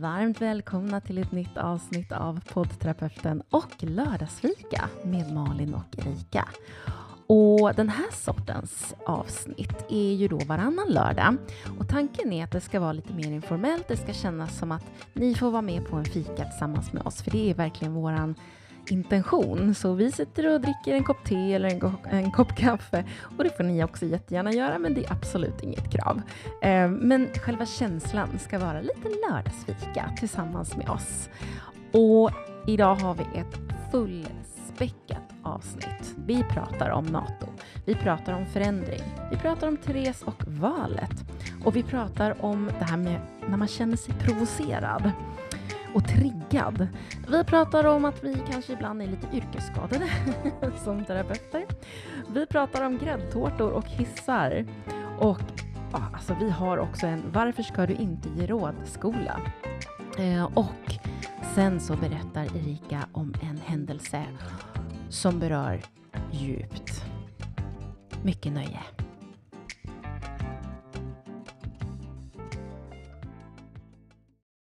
Varmt välkomna till ett nytt avsnitt av poddterapeuten och lördagsfika med Malin och Erika. Och den här sortens avsnitt är ju då varannan lördag. Och tanken är att det ska vara lite mer informellt. Det ska kännas som att ni får vara med på en fika tillsammans med oss, för det är verkligen våran intention. Så vi sitter och dricker en kopp te eller en, en kopp kaffe och det får ni också jättegärna göra, men det är absolut inget krav. Eh, men själva känslan ska vara lite lördagsfika tillsammans med oss. Och idag har vi ett fullspäckat avsnitt. Vi pratar om NATO, vi pratar om förändring, vi pratar om Therese och valet och vi pratar om det här med när man känner sig provocerad och triggad. Vi pratar om att vi kanske ibland är lite yrkesskadade som terapeuter. Vi pratar om gräddtårtor och hissar. Och ja, alltså vi har också en Varför ska du inte ge råd-skola. Eh, och sen så berättar Erika om en händelse som berör djupt. Mycket nöje.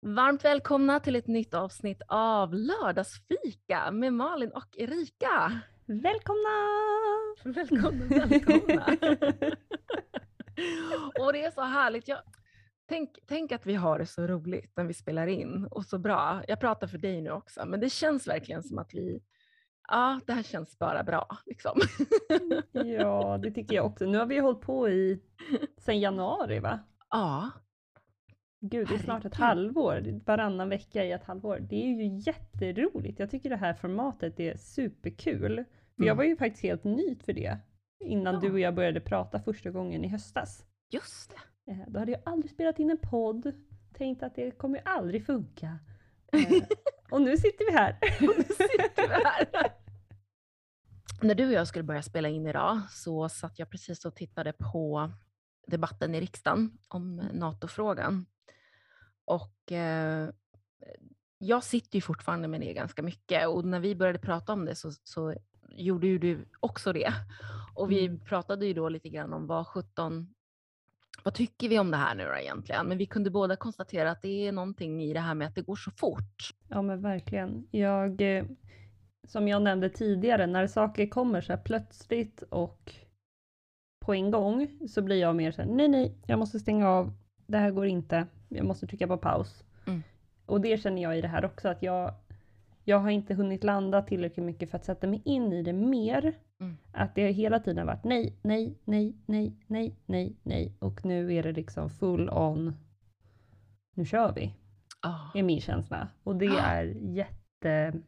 Varmt välkomna till ett nytt avsnitt av Lördagsfika med Malin och Erika. Välkomna! Välkomna, välkomna. och det är så härligt. Jag, tänk, tänk att vi har det så roligt när vi spelar in och så bra. Jag pratar för dig nu också, men det känns verkligen som att vi Ja, det här känns bara bra. Liksom. ja, det tycker jag också. Nu har vi hållit på i sen januari, va? Ja, Gud, det är snart ett halvår. Varannan vecka i ett halvår. Det är ju jätteroligt. Jag tycker det här formatet är superkul. Mm. Jag var ju faktiskt helt ny för det innan ja. du och jag började prata första gången i höstas. Just det. Eh, då hade jag aldrig spelat in en podd. Tänkt att det kommer ju aldrig funka. Eh, och nu sitter vi här. nu sitter vi här. När du och jag skulle börja spela in idag så satt jag precis och tittade på debatten i riksdagen om NATO-frågan. Och eh, jag sitter ju fortfarande med det ganska mycket och när vi började prata om det så, så gjorde ju du också det. Och vi mm. pratade ju då lite grann om vad 17 vad tycker vi om det här nu då egentligen? Men vi kunde båda konstatera att det är någonting i det här med att det går så fort. Ja men verkligen. Jag, eh, som jag nämnde tidigare, när saker kommer så här plötsligt och på en gång så blir jag mer så här, nej nej, jag måste stänga av, det här går inte, jag måste trycka på paus. Mm. Och det känner jag i det här också, att jag, jag har inte hunnit landa tillräckligt mycket för att sätta mig in i det mer. Mm. Att det har hela tiden varit nej, nej, nej, nej, nej, nej, nej. Och nu är det liksom full on, nu kör vi. Oh. Är min känsla. Och det är jätte,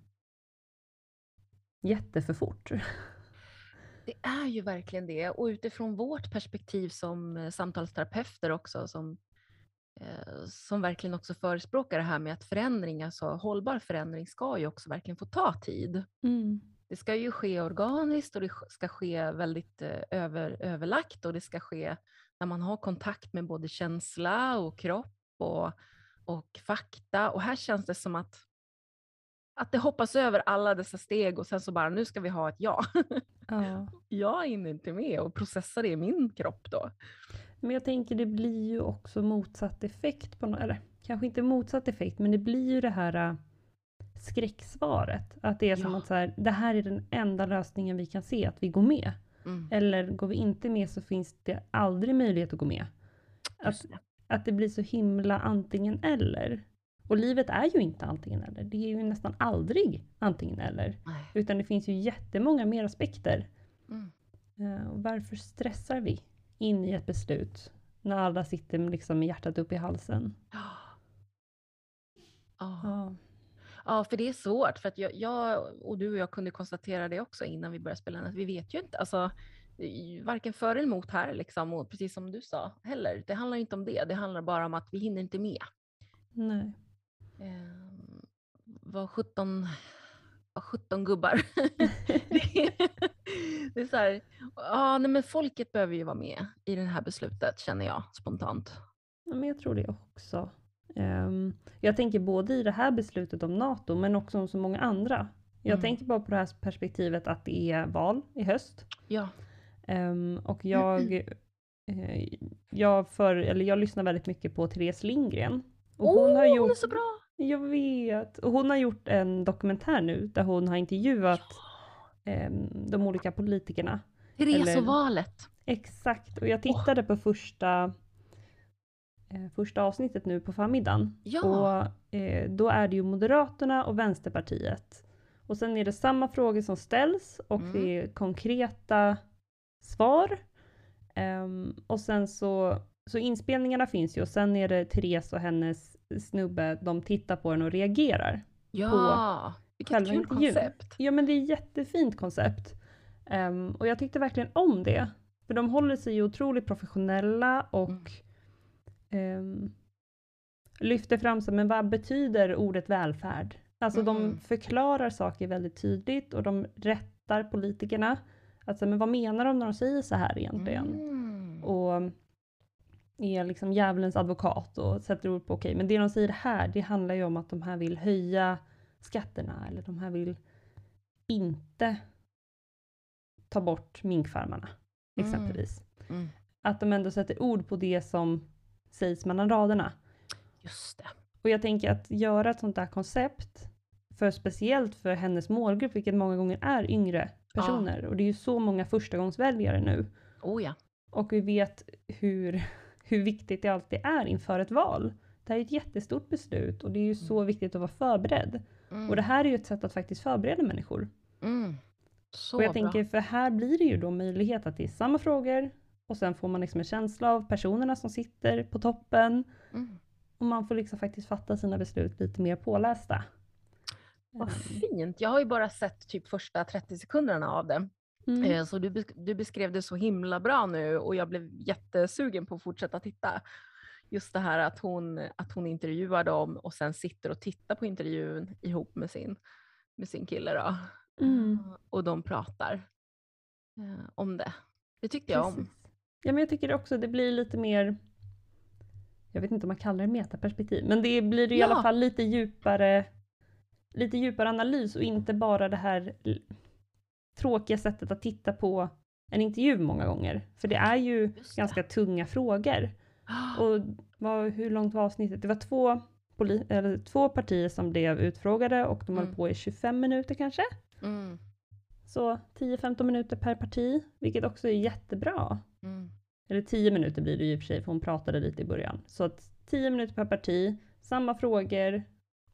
jätte för fort. Det är ju verkligen det. Och utifrån vårt perspektiv som eh, samtalsterapeuter också, som som verkligen också förespråkar det här med att förändring, alltså hållbar förändring, ska ju också verkligen få ta tid. Mm. Det ska ju ske organiskt och det ska ske väldigt eh, över, överlagt och det ska ske när man har kontakt med både känsla och kropp och, och fakta. Och här känns det som att, att det hoppas över alla dessa steg och sen så bara, nu ska vi ha ett ja. ja. Jag är inte med och processar det i min kropp då. Men jag tänker det blir ju också motsatt effekt på något, eller kanske inte motsatt effekt, men det blir ju det här äh, skräcksvaret. Att det är som ja. att så här, det här är den enda lösningen vi kan se, att vi går med. Mm. Eller går vi inte med så finns det aldrig möjlighet att gå med. Att, att det blir så himla antingen eller. Och livet är ju inte antingen eller. Det är ju nästan aldrig antingen eller. Nej. Utan det finns ju jättemånga mer aspekter. Mm. Uh, varför stressar vi? In i ett beslut när alla sitter liksom med hjärtat upp i halsen. Ja. Ja. ja, för det är svårt. För att jag, jag, och du och jag kunde konstatera det också innan vi började spela, att vi vet ju inte. Alltså, varken för eller emot här, liksom, och precis som du sa heller. Det handlar inte om det. Det handlar bara om att vi hinner inte med. Nej. Eh, vad 17, vad 17 gubbar. Det är så här, ah, nej men folket behöver ju vara med i det här beslutet känner jag spontant. Ja, men jag tror det också. Um, jag tänker både i det här beslutet om NATO men också om så många andra. Jag mm. tänker bara på det här perspektivet att det är val i höst. Ja. Um, och jag, uh, jag, för, eller jag lyssnar väldigt mycket på Therese Lindgren Och Åh, hon har gjort, hon är så bra! Jag vet. Och hon har gjort en dokumentär nu där hon har intervjuat em, de olika politikerna. Teresovalet. Exakt. Och jag tittade på första, eh, första avsnittet nu på förmiddagen. Ja. Och eh, då är det ju Moderaterna och Vänsterpartiet. Och sen är det samma frågor som ställs och Mm. det är konkreta svar. Ehm, och sen så, så inspelningarna finns ju och sen är det Therese och hennes snubbe, de tittar på den och reagerar. Ja, vilket kul koncept. Ja men det är ett jättefint koncept. Ehm, och jag tyckte verkligen om det. För de håller sig ju otroligt professionella och ehm, lyfter fram sig, men vad betyder ordet välfärd? Alltså de Mm. förklarar saker väldigt tydligt och de rättar politikerna. Alltså, men vad menar de när de säger så här egentligen? Mm. Och är liksom djävulens advokat och sätter ord på okej, men det de säger här, det handlar ju om att de här vill höja skatterna eller de här vill inte ta bort minkfarmarna, Mm. exempelvis. Mm. Att de ändå sätter ord på det som sägs mellan raderna. Just det. Och jag tänker att göra ett sånt där koncept, för speciellt för hennes målgrupp, vilket många gånger är yngre personer. Och det är ju så många förstagångsväljare nu. Oh ja. Och vi vet hur, hur viktigt det alltid är inför ett val. Det här är ett jättestort beslut och det är ju så viktigt att vara förberedd. Mm. Och det här är ju ett sätt att faktiskt förbereda människor. Mm. Och jag bra. tänker, för här blir det ju då möjlighet att det är samma frågor och sen får man liksom en känsla av personerna som sitter på toppen Mm. och man får liksom faktiskt fatta sina beslut lite mer pålästa. Vad Ehm, fint. Jag har ju bara sett typ första 30 sekunderna av det. Mm. Eh, Så du, du beskrev det så himla bra nu och jag blev jättesugen på att fortsätta titta. Just det här att hon, att hon intervjuar dem och sen sitter och tittar på intervjun ihop med sin, med sin kille. Då. Mm. Eh, Och de pratar eh, om det. Det tyckte jag om. Ja, men jag tycker också det blir lite mer, jag vet inte om man kallar det metaperspektiv, men det blir i Ja. alla fall lite djupare, lite djupare analys och inte bara det här tråkiga sättet att titta på en intervju många gånger. För det är ju det. ganska tunga frågor. Och vad, hur långt var avsnittet? Det var två, eller två partier som blev utfrågade och de höll Mm. på i 25 minuter kanske. Mm, Så 10-15 minuter per parti, vilket också är jättebra. mm, Eller 10 minuter blir det ju i och för sig, för hon pratade lite i början. Så att 10 minuter per parti, samma frågor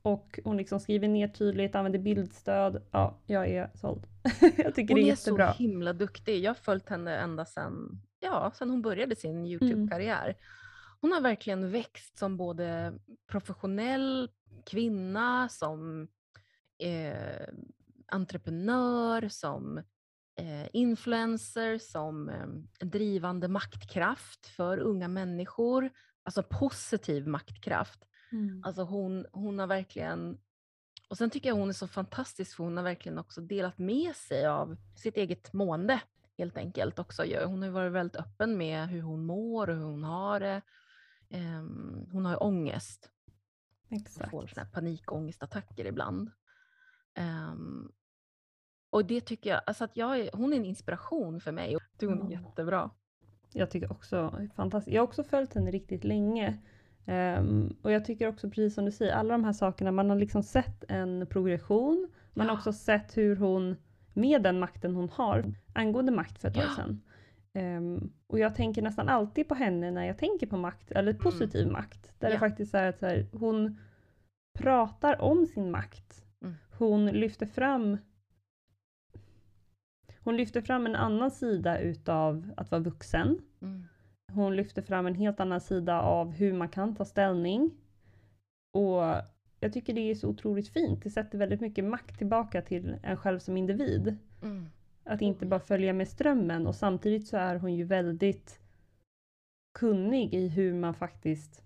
och hon liksom skriver ner tydligt, använder bildstöd. Ja, jag är såld. jag tycker Hon det är är jättebra. så himla duktig. Jag har följt henne ända sedan, ja, sedan hon började sin Youtube-karriär. Hon har verkligen växt som både professionell kvinna, som eh, entreprenör, som eh, influencer, som eh, drivande maktkraft för unga människor. Alltså positiv maktkraft. Mm. Alltså hon, hon har verkligen... Och sen tycker jag hon är så fantastisk för hon har verkligen också delat med sig av sitt eget mående helt enkelt också. Hon har varit väldigt öppen med hur hon mår och hur hon har det. Ehm, hon har ju ångest. Hon Exakt. får såna panikångestattacker ibland. Ehm, och det tycker jag, alltså att jag är, hon är en inspiration för mig. Jag tycker hon är jättebra. Jag tycker också fantastiskt. Jag har också följt henne riktigt länge. Ehm, och jag tycker också precis som du säger, alla de här sakerna, man har liksom sett en progression. Man har Ja. också sett hur hon, med den makten hon har, angående makt för ett tag Ja. sedan. Ehm, och jag tänker nästan alltid på henne när jag tänker på makt, eller positiv makt. Där det Mm. Ja. faktiskt är att så här, hon pratar om sin makt. Mm. Hon lyfter fram hon lyfter fram en annan sida utav att vara vuxen. Mm. Hon lyfter fram en helt annan sida av hur man kan ta ställning. Och jag tycker det är så otroligt fint. Det sätter väldigt mycket makt tillbaka till en själv som individ. Mm. Att inte bara följa med strömmen och samtidigt så är hon ju väldigt kunnig i hur man faktiskt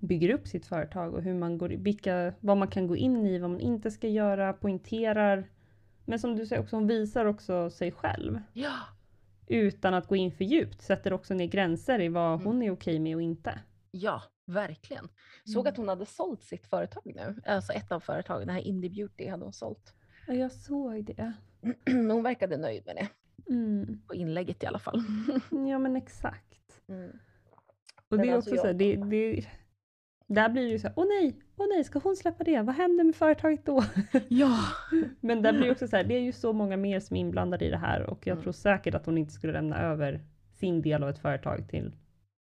bygger upp sitt företag och hur man går, vilka, vad man kan gå in i, vad man inte ska göra, poängterar. Men som du säger också, hon visar också sig själv Ja, utan att gå in för djupt. Sätter också ner gränser i vad Mm. hon är okej med och inte. ja, verkligen. Såg Mm. att hon hade sålt sitt företag nu. Alltså ett av företagen, det här Indie Beauty hade hon sålt. Ja, jag såg det. Men hon verkade nöjd med det. Mm. På inlägget i alla fall. Ja men exakt. Mm. Och det är alltså också så här, jag- det, det, där blir det ju så här, åh nej, åh nej, ska hon släppa det? Vad händer med företaget då? Ja. Men där blir det också så här, det är ju så många mer som är inblandade i det här och jag Mm. tror säkert att hon inte skulle lämna över sin del av ett företag till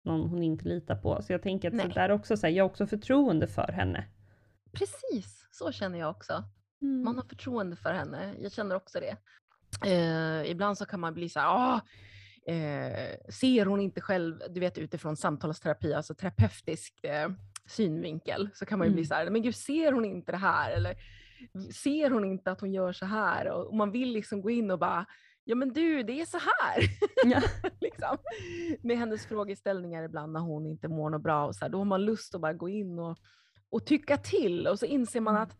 någon hon inte litar på. Så jag tänker att så Nej. där också så här, jag har också förtroende för henne. Precis, så känner jag också. Mm. Man har förtroende för henne. Jag känner också det. Eh, ibland så kan man bli så här, ah, eh, ser hon inte själv, du vet utifrån samtalsterapi, alltså terapeutisk eh, synvinkel, så kan man ju bli Mm. så här, men gud ser hon inte det här? Eller ser hon inte att hon gör så här? Och, och man vill liksom gå in och bara, ja men du, det är så här. Ja. liksom. Med hennes frågeställningar ibland när hon inte mår något bra och så här, då har man lust att bara gå in och, och tycka till och så inser man Mm. att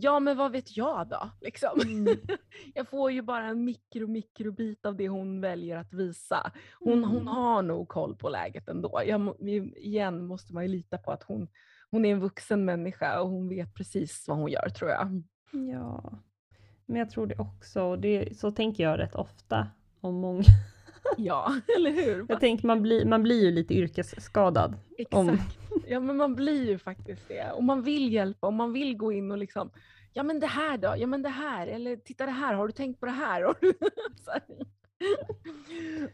ja men vad vet jag då? Liksom. Mm. Jag får ju bara en mikro mikrobit av det hon väljer att visa. Hon, hon Mm. har nog koll på läget ändå. Jag, igen måste man ju lita på att hon, hon är en vuxen människa och hon vet precis vad hon gör tror jag. Ja, men jag tror det också. och Det, så tänker jag rätt ofta om många. Ja, eller hur? Jag tänker man blir, man blir ju lite yrkesskadad. om- Exakt. Ja men man blir ju faktiskt det. Och man vill hjälpa och man vill gå in och liksom, ja men det här då, ja men det här, eller titta det här, har du tänkt på det här?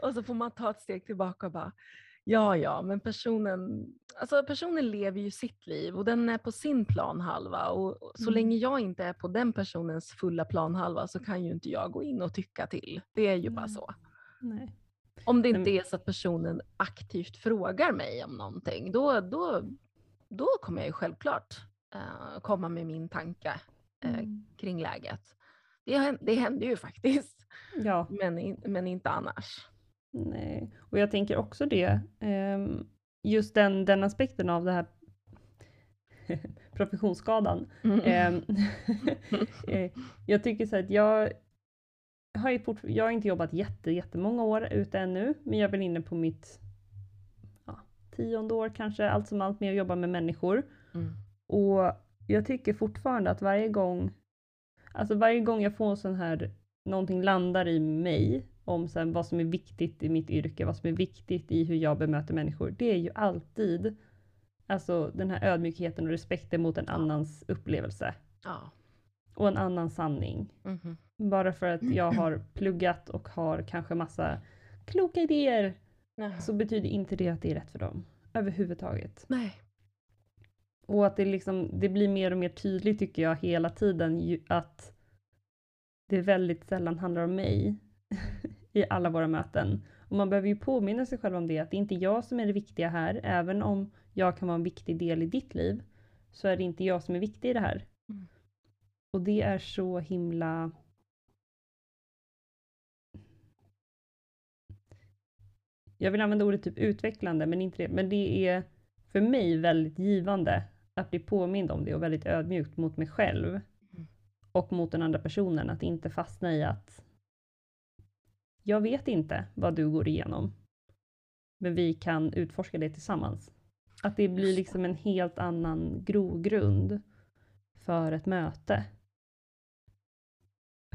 Och så får man ta ett steg tillbaka och bara, ja ja, men personen, alltså personen lever ju sitt liv och den är på sin planhalva och så Mm. länge jag inte är på den personens fulla planhalva så kan ju inte jag gå in och tycka till. Det är ju bara Nej. så. Nej. Om det inte är så att personen aktivt frågar mig om någonting, då, då, då kommer jag ju självklart eh, komma med min tanke eh, Mm. kring läget. Det, det händer ju faktiskt, Ja, men, men inte annars. nej. Och jag tänker också det. ehm, just den, den aspekten av det här professionsskadan. Ehm, eh, jag tycker så att jag har ju fort, jag har inte jobbat jätte, jättemånga år ute ännu, men jag är väl inne på mitt ja, tionde år kanske, allt som allt med att jobba med människor. Mm. Och jag tycker fortfarande att varje gång, alltså varje gång jag får en sån här, någonting landar i mig om sen vad som är viktigt i mitt yrke, vad som är viktigt i hur jag bemöter människor, det är ju alltid alltså den här ödmjukheten och respekten mot en annans upplevelse Ja. Och en annan sanning. Mhm. Bara för att jag har pluggat och har kanske massa kloka idéer Nej. så betyder inte det att det är rätt för dem överhuvudtaget. Nej. Och att det, liksom, det blir mer och mer tydligt tycker jag hela tiden ju, att det väldigt sällan handlar om mig i alla våra möten. Och man behöver ju påminna sig själv om det, att det är inte jag som är det viktiga här, även om jag kan vara en viktig del i ditt liv, så är det inte jag som är viktig i det här. Mm. Och det är så himla... Jag vill använda ordet typ utvecklande, men inte det. Men det är för mig väldigt givande att bli påmind om det och väldigt ödmjukt mot mig själv och mot den andra personen. Att inte fastna i att jag vet inte vad du går igenom, men vi kan utforska det tillsammans. Att det blir liksom en helt annan grogrund för ett möte.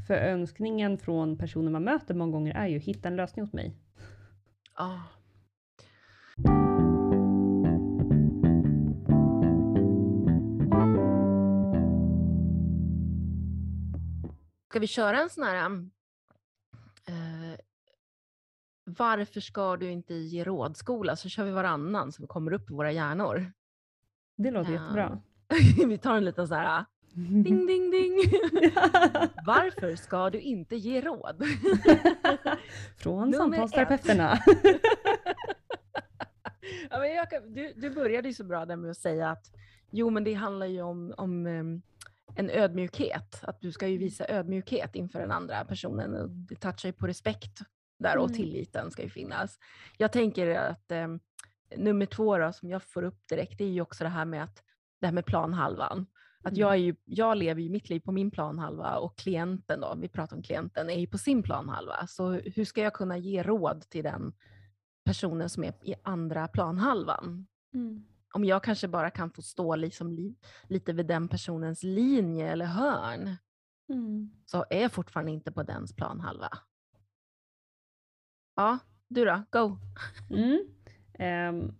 För önskningen från personen man möter många gånger är ju hitta en lösning åt mig. Ja. Ska vi köra en sån här... um, Eh, varför ska du inte ge rådskola? Så kör vi varannan så vi kommer upp i våra hjärnor. Det låter Ja. jättebra. vi tar en liten så här... Ding, ding, ding. Varför ska du inte ge råd? Från samtalsterapeuterna. ja, men jag du, du började ju så bra där med att säga att jo, men det handlar ju om, om en ödmjukhet. Att du ska ju visa ödmjukhet inför den andra personen. Och det touchar ju på respekt där och Mm. tilliten ska ju finnas. Jag tänker att em, nummer två då, som jag får upp direkt, det är ju också det här med att det här med planhalvan. Att Mm. jag, är ju, jag lever ju mitt liv på min planhalva och klienten då, vi pratar om klienten, är ju på sin planhalva. Så hur ska jag kunna ge råd till den personen som är i andra planhalvan? Mm. Om jag kanske bara kan få stå liksom li, lite vid den personens linje eller hörn, Mm. så är jag fortfarande inte på dens planhalva. Ja, du då? Go! Mm. Ehm,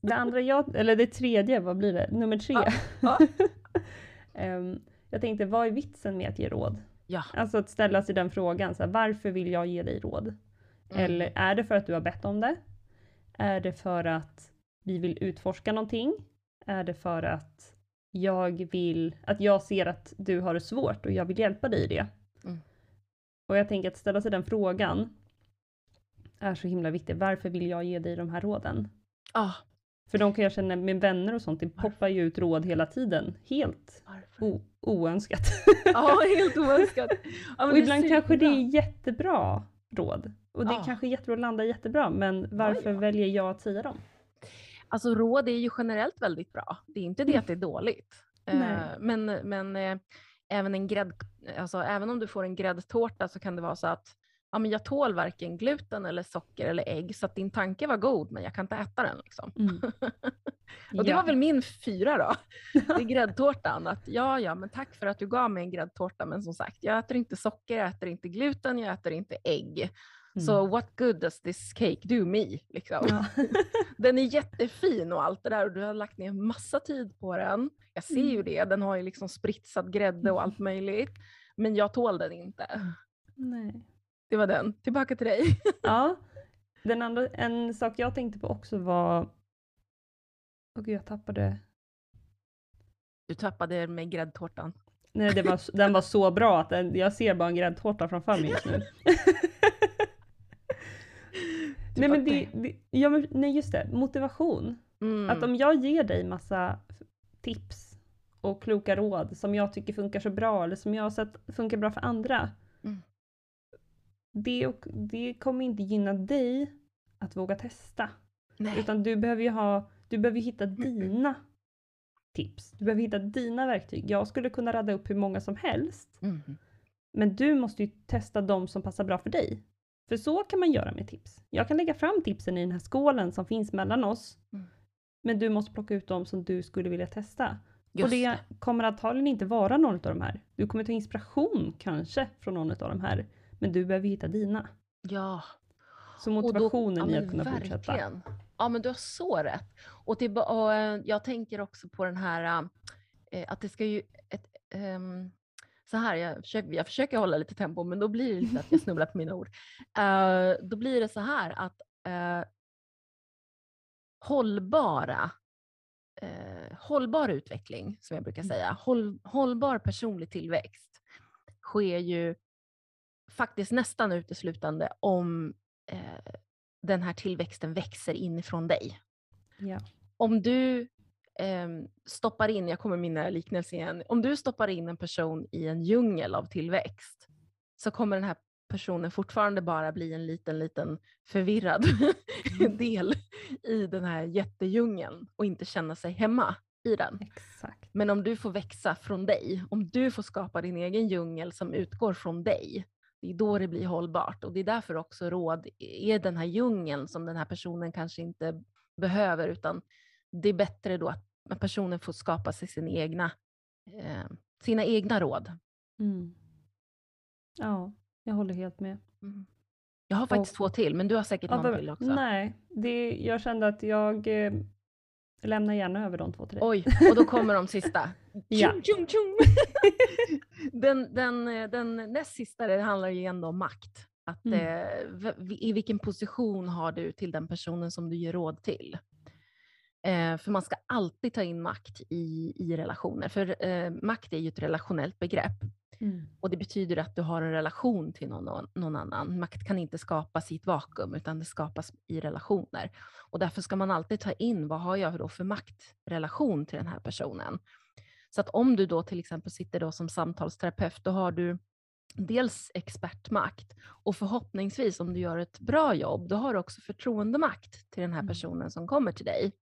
det andra jag, eller det tredje, vad blir det? Nummer tre. Ja, ja. Ehm, jag tänkte, vad är vitsen med att ge råd? Ja. Alltså att ställa sig den frågan, så här, varför vill jag ge dig råd? Mm. Eller är det för att du har bett om det? Är det för att vi vill utforska någonting? Är det för att jag vill, att jag ser att du har det svårt och jag vill hjälpa dig i det? Mm. Och jag tänker att ställa sig den frågan är så himla viktigt. Varför vill jag ge dig de här råden? Ah, För de kan jag känna med vänner och sånt, det poppar ju ut råd hela tiden. Helt oönskat. Ja, helt oönskat. Ja, och det ibland kanske det är jättebra råd. Och det Ja. kanske är jättebra och landar jättebra, men varför ja. väljer jag att säga dem? Alltså råd är ju generellt väldigt bra. Det är inte det att det är dåligt. Mm. Nej. Eh, men men eh, även, en grädd, alltså, även om du får en gräddtårta så kan det vara så att ja, men jag tål varken gluten eller socker eller ägg så att din tanke var god men jag kan inte äta den. Liksom. Och det Ja. var väl min fyra då. Det är gräddtårtan. Att, ja, ja, men tack för att du gav mig en gräddtårta. Men som sagt, jag äter inte socker, jag äter inte gluten, jag äter inte ägg. Så Mm. what good does this cake do me? Liksom. Ja. Den är jättefin och allt det där och du har lagt ner massa tid på den. Jag ser ju Mm. det, den har ju liksom spritsad grädde och allt möjligt. Men jag tål den inte. Nej. Det var den. Tillbaka till dig. Ja. Den andra, en sak jag tänkte på också var... Åh gud, jag tappade... Du tappade med gräddtårtan. Nej, det var, den var så bra att den, jag ser bara en gräddtårta framför mig just nu. nej, men det, det, ja, men, nej, just det. Motivation. Mm. Att om jag ger dig massa tips och kloka råd som jag tycker funkar så bra eller som jag har sett funkar bra för andra. Det, och, det kommer inte gynna dig att våga testa. Nej. Utan du behöver ju ha, du behöver hitta dina tips. Du behöver hitta dina verktyg. Jag skulle kunna radda upp hur många som helst. Mm. Men du måste ju testa de som passar bra för dig. För så kan man göra med tips. Jag kan lägga fram tipsen i den här skålen som finns mellan oss. Mm. Men du måste plocka ut de som du skulle vilja testa. Just och det, kommer antagligen inte vara någon av de här. Du kommer ta inspiration kanske från någon av de här. Men du behöver hitta dina. Ja. Så Och då- motivationen ja, i att kunna fortsätta. verkligen. Ja, men du har så rätt. Och, till, och eh, jag tänker också på den här eh, att det ska ju... Ett, ehm, så här, jag försöker, jag försöker hålla lite tempo, men då blir det lite att jag snubblar på mina ord. Eh, då blir det så här att eh, hållbara eh, hållbar utveckling, som jag brukar säga, håll, hållbar personlig tillväxt sker ju faktiskt nästan uteslutande om eh, den här tillväxten växer inifrån dig. Ja. Om du ehm, stoppar in, jag kommer mina liknelser igen, om du stoppar in en person i en djungel av tillväxt så kommer den här personen fortfarande bara bli en liten, liten förvirrad del i den här jättedjungeln och inte känna sig hemma i den. Exakt. Men om du får växa från dig, om du får skapa din egen djungel som utgår från dig, det är då det blir hållbart. Och det är därför också råd är den här djungeln som den här personen kanske inte behöver, utan det är bättre då att personen får skapa sig sin egna, eh, sina egna råd. Mm. Ja, jag håller helt med. Mm. Jag har faktiskt Och- två till, men du har säkert Ja, någon till också. Nej, det, jag kände att jag lämnar gärna över de två till dig. Oj, och då kommer de sista. Ja. Tjum, tjum, den, den, den näst sista det handlar ju ändå om makt. Att, Mm. eh, I vilken position har du till den personen som du ger råd till? Eh, för man ska alltid ta in makt i, i relationer. För eh, makt är ju ett relationellt begrepp. Mm. Och det betyder att du har en relation till någon, någon annan. Makt kan inte skapas i ett vakuum, utan det skapas i relationer. Och därför ska man alltid ta in, vad har jag då för maktrelation till den här personen? Så att om du då till exempel sitter då som samtalsterapeut, då har du dels expertmakt och förhoppningsvis om du gör ett bra jobb, då har du också förtroendemakt till den här Mm. personen som kommer till dig.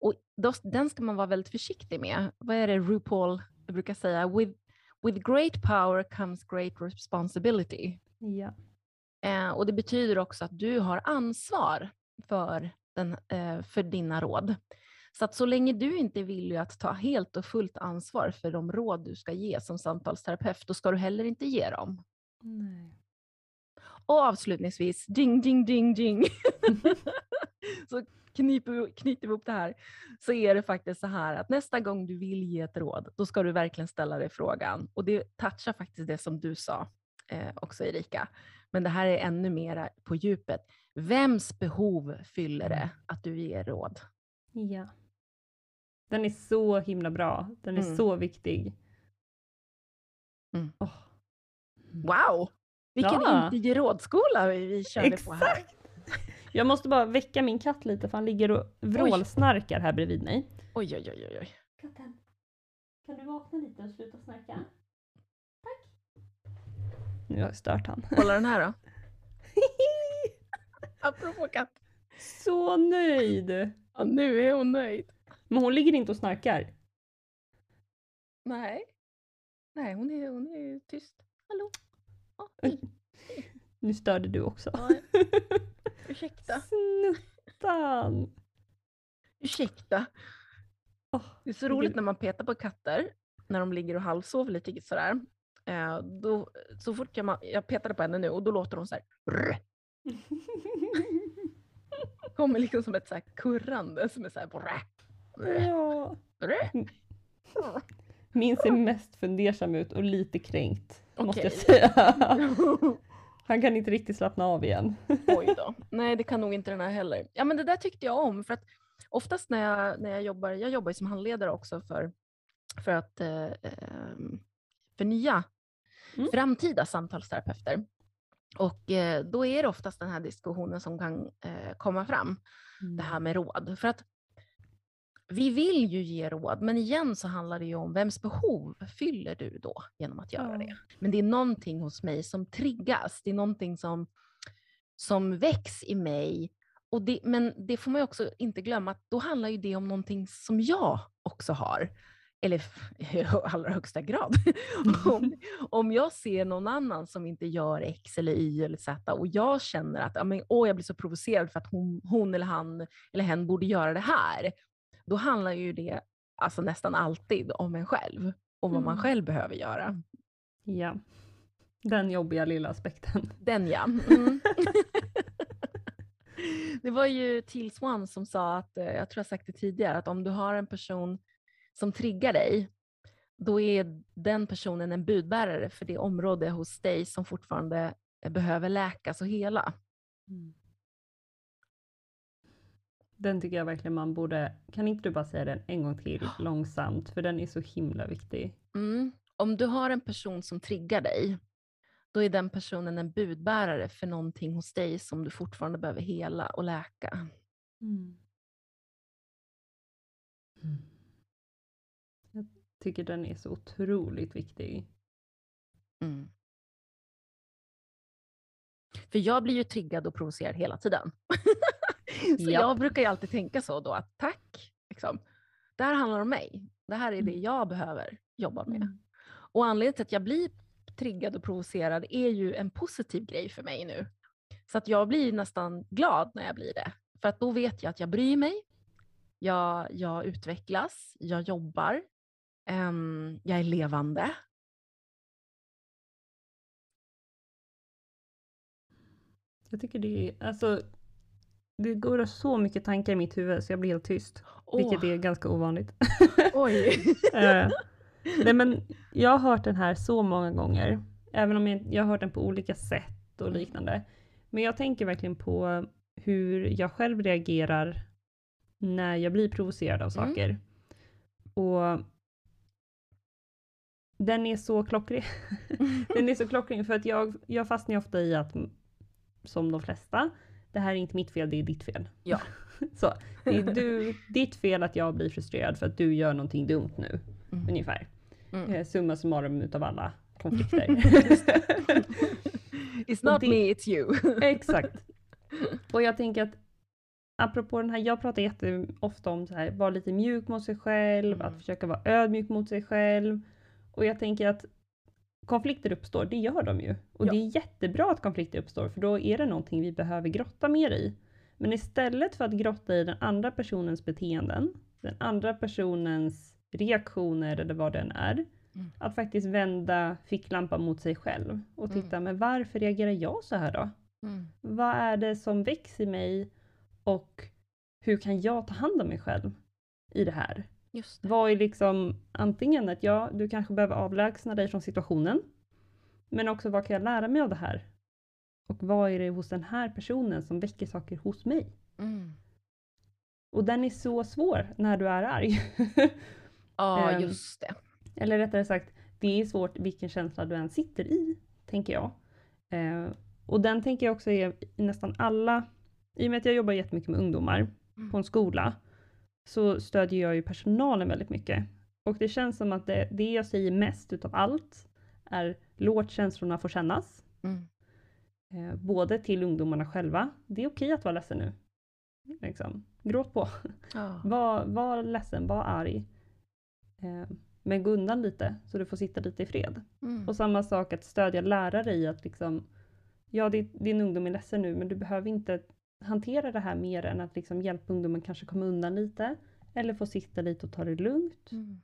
Och då, den ska man vara väldigt försiktig med. Vad är det RuPaul brukar säga? With, with great power comes great responsibility. Ja. Eh, och det betyder också att du har ansvar för, den, eh, för dina råd. Så att så länge du inte är villig att ta helt och fullt ansvar för de råd du ska ge som samtalsterapeut, då ska du heller inte ge dem. Nej. Och avslutningsvis, ding, ding, ding, ding. så kniper, knyter vi ihop det här så är det faktiskt så här att nästa gång du vill ge ett råd, då ska du verkligen ställa dig frågan. Och det touchar faktiskt det som du sa eh, också Erika. Men det här är ännu mer på djupet. Vems behov fyller det att du ger råd? Ja. Den är så himla bra. Den är Mm. så viktig. Mm. Åh. Wow! Vilken Ja. inte rådskola vi, vi körde på här. Exakt! Jag måste bara väcka min katt lite för han ligger och vrålsnarkar här bredvid mig. Oj, oj, oj, oj, oj. Katten, kan du vakna lite och sluta snarka? Tack! Nu har jag stört han. Kolla den här då. Apropå katt. så nöjd! Ja, nu är hon nöjd. Men hon ligger inte och snarkar. Nej. Nej, hon är, hon är tyst. Hallå? Nu störde du också. Ja, ursäkta. Snuttan! Ursäkta. Det är så roligt när man petar på katter, när de ligger och halvsover lite sådär. Eh, då, så fort jag, jag petade på henne nu och då låter hon så här. Brr. Kommer liksom som ett så kurrande som är så här. Brr. Brr. ja. Min ser mest fundersam ut och lite kränkt. Måste jag säga. Han kan inte riktigt slappna av igen. Oj då. Nej, det kan nog inte den här heller. Ja, men det där tyckte jag om. För att oftast när jag, när jag jobbar, jag jobbar som handledare också för, för att eh, ehm, för nya Mm. framtida samtalsterapeuter. Och eh, då är det oftast den här diskussionen som kan eh, komma fram, det här med råd. För att vi vill ju ge råd, men igen så handlar det ju om vems behov fyller du då genom att göra Ja. det. Men det är någonting hos mig som triggas, det är någonting som, som väcks i mig. Och det, men det får man ju också inte glömma att då handlar ju det om någonting som jag också har. Eller i allra högsta grad. om, om jag ser någon annan som inte gör X eller Y eller Z och jag känner att åh, jag blir så provocerad för att hon, hon eller han eller hen borde göra det här. Då handlar ju det alltså nästan alltid om en själv och vad man Mm. själv behöver göra. Ja. Den jobbiga lilla aspekten. Den ja. Mm. det var ju Teal Swan som sa att, eh, jag tror jag sagt det tidigare, att om du har en person som triggar dig, då är den personen en budbärare för det område hos dig som fortfarande eh, behöver läkas och hela. Den tycker jag verkligen man borde, kan inte du bara säga den en gång till långsamt, för den är så himla viktig. Mm. Om du har en person som triggar dig, då är den personen en budbärare för någonting hos dig som du fortfarande behöver hela och läka. Jag tycker den är så otroligt viktig. Mm. För jag blir ju triggad och provocerad hela tiden. så Ja. jag brukar ju alltid tänka så då att tack, liksom. det här handlar om mig. Det här är det Mm. jag behöver jobba med. Och anledningen till att jag blir triggad och provocerad är ju en positiv grej för mig nu. Så att jag blir nästan glad när jag blir det. För att då vet jag att jag bryr mig, jag, jag utvecklas, jag jobbar, ehm, jag är levande. Jag tycker det är, alltså, det går så mycket tankar i mitt huvud så jag blir helt tyst. Vilket Åh, är ganska ovanligt. Oj! Eh, Nej men jag har hört den här så många gånger. Även om jag, jag har hört den på olika sätt och liknande. Men jag tänker verkligen på hur jag själv reagerar när jag blir provocerad av Mm. saker. Och den är så klockren. den är så klockren för att jag, jag fastnar ofta i att, som de flesta, det här är inte mitt fel, det är ditt fel. Ja. Så, det är du, ditt fel att jag blir frustrerad för att du gör någonting dumt nu, Mm. ungefär. Mm. Eh, Summa summarum utav alla konflikter. It's not det- me, it's you. Exakt. Och jag tänker att apropå den här, jag pratar jätteofta om så här, vara lite mjuk mot sig själv, Mm. att försöka vara ödmjuk mot sig själv. Och jag tänker att konflikter uppstår, det gör de ju. Och Ja. det är jättebra att konflikter uppstår, för då är det någonting vi behöver grotta mer i. Men istället för att grotta i den andra personens beteenden, den andra personens reaktioner eller vad den är, Mm. att faktiskt vända ficklampan mot sig själv och titta, men varför reagerar jag så här då? Mm. Vad är det som väcks i mig och hur kan jag ta hand om mig själv i det här? Just det. Vad är liksom antingen att ja, du kanske behöver avlägsna dig från situationen, men också vad kan jag lära mig av det här? Och vad är det hos den här personen som väcker saker hos mig? Mm. Och den är så svår när du är arg. Ja, Ehm, just det. Eller rättare sagt, det är svårt vilken känsla du än sitter i, tänker jag. Eh, och den tänker jag också är i nästan alla, i och med att jag jobbar jättemycket med ungdomar Mm. på en skola, så stödjer jag ju personalen väldigt mycket. Och det känns som att det, det jag säger mest utav allt är låt känslorna få kännas. Mm. Eh, både till ungdomarna själva, det är okej att vara ledsen nu. Liksom. Gråt på. Ja. Var, var ledsen, var arg. Eh, men gå undan lite så du får sitta lite i fred. Mm. Och samma sak att stödja lärare i att liksom, ja din, din ungdom är ledsen nu men du behöver inte hantera det här mer än att liksom hjälpa ungdomen kanske komma undan lite. Eller få sitta lite och ta det lugnt. Mm.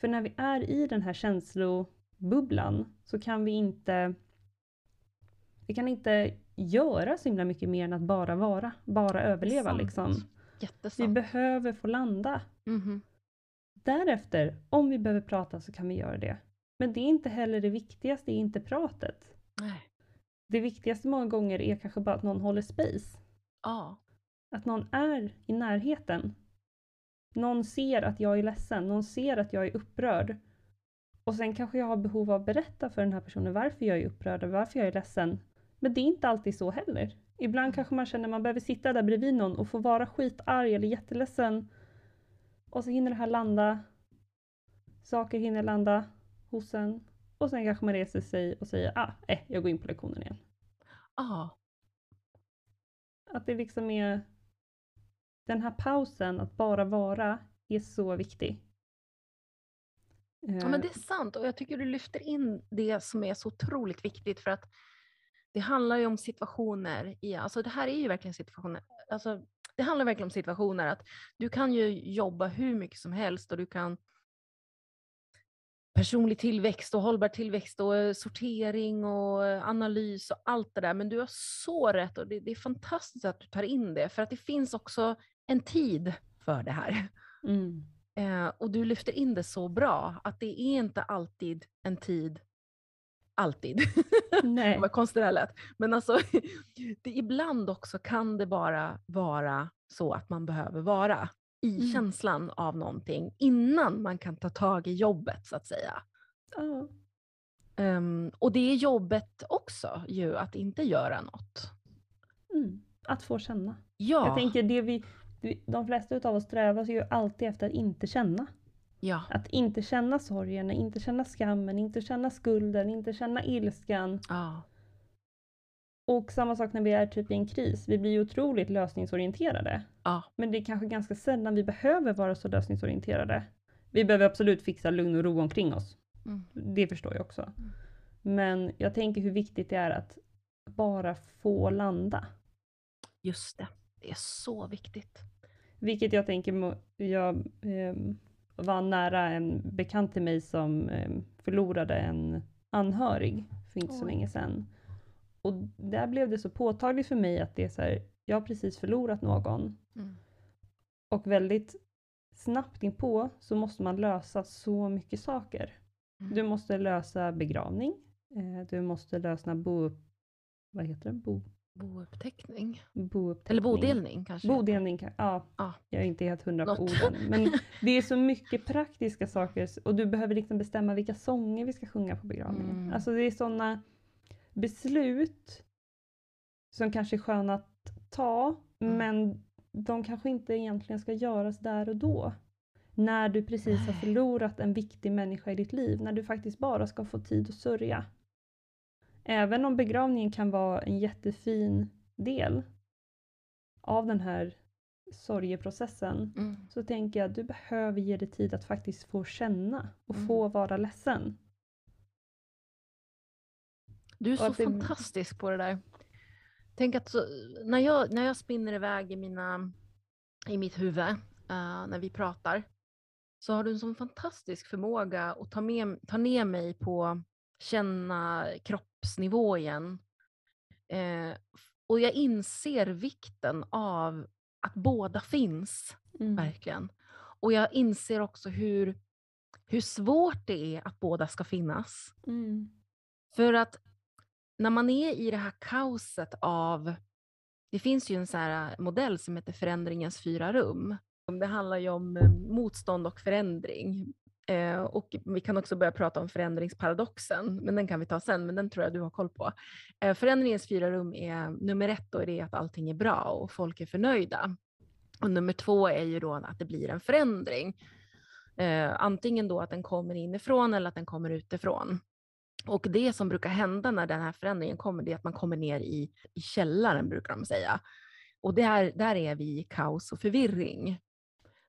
För när vi är i den här känslobubblan så kan vi inte vi kan inte göra så himla mycket mer än att bara vara, bara överleva liksom. Vi behöver få landa. Mhm. Därefter, om vi behöver prata så kan vi göra det. Men det är inte heller det viktigaste, det är inte pratet. Nej. Det viktigaste många gånger är kanske bara att någon håller space. Ja. Att någon är i närheten. Någon ser att jag är ledsen, någon ser att jag är upprörd. Och sen kanske jag har behov av att berätta för den här personen varför jag är upprörd och varför jag är ledsen. Men det är inte alltid så heller. Ibland kanske man känner att man behöver sitta där bredvid någon och få vara skitarg eller jätteledsen. Och så hinner det här landa. Saker hinner landa hos en. Och sen kanske man reser sig och säger ah, eh, jag går in på lektionen igen. Ja. Att det liksom är den här pausen, att bara vara, är så viktig. Ja, men det är sant och jag tycker du lyfter in det som är så otroligt viktigt för att det handlar ju om situationer, i, alltså det här är ju verkligen situationer, alltså det handlar verkligen om situationer att du kan ju jobba hur mycket som helst och du kan personlig tillväxt och hållbar tillväxt och eh, sortering och eh, analys och allt det där. Men du har så rätt och det, det är fantastiskt att du tar in det för att det finns också en tid för det här. Mm. Eh, och du lyfter in det så bra, att det är inte alltid en tid, alltid. Nej. Vad konstigt det lät. Men alltså, det, ibland också kan det bara vara så att man behöver vara i Mm. känslan av någonting innan man kan ta tag i jobbet så att säga. Ja. Ehm, och det är jobbet också ju, att inte göra något. Mm. Att få känna. Ja, Jag tänker det vi, de flesta utav oss strävar ju alltid efter att inte känna. ja, Att inte känna sorgen, inte känna skammen, inte känna skulden, inte känna ilskan. ja, Och samma sak när vi är typ i en kris. Vi blir ju otroligt lösningsorienterade. ja, Men det är kanske ganska sällan vi behöver vara så lösningsorienterade. Vi behöver absolut fixa lugn och ro omkring oss. mm, Det förstår jag också. Men jag tänker hur viktigt det är att bara få landa. just det. Det är så viktigt. Vilket jag tänker, jag ehm, var nära en bekant till mig som ehm, förlorade en anhörig för inte så Oj. länge sedan. Och där blev det så påtagligt för mig att det är så här, jag har precis förlorat någon Mm. och väldigt snabbt inpå så måste man lösa så mycket saker. Mm. Du måste lösa begravning, eh, du måste lösa bo, vad heter det? Bo, Bouppteckning. bouppteckning. Eller bodelning kanske. Bodelning, kan- ja. Ja. Jag är inte helt hundra på orden. Men det är så mycket praktiska saker och du behöver liksom bestämma vilka sånger vi ska sjunga på begravningen. Mm. Alltså det är sådana beslut som kanske är sköna att ta, Mm. men de kanske inte egentligen ska göras där och då. När du precis har förlorat en viktig människa i ditt liv, när du faktiskt bara ska få tid att sörja. Även om begravningen kan vara en jättefin del av den här sorgeprocessen Mm. så tänker jag att du behöver ge dig tid att faktiskt få känna och Mm. få vara ledsen. Du är så det- fantastisk på det där. Tänk att så, när, jag, när jag spinner iväg i, mina, i mitt huvud eh, när vi pratar så har du en sån fantastisk förmåga att ta, med, ta ner mig på känna kroppsnivå igen. Eh, och jag inser vikten av att båda finns, Mm. verkligen. Och jag inser också hur, hur svårt det är att båda ska finnas. Mm. För att när man är i det här kaoset av... Det finns ju en så här äh, modell som heter förändringens fyra rum. Det handlar ju om eh, motstånd och förändring. Eh, och vi kan också börja prata om förändringsparadoxen, men den kan vi ta sen, men den tror jag du har koll på. Eh, förändringens fyra rum är nummer ett, då är det att allting är bra och folk är förnöjda. Och nummer två är ju då att det blir en förändring. Eh, antingen då att den kommer inifrån eller att den kommer utifrån. Och det som brukar hända när den här förändringen kommer, det är att man kommer ner i, i källaren, brukar de säga. Och där, där är vi i kaos och förvirring.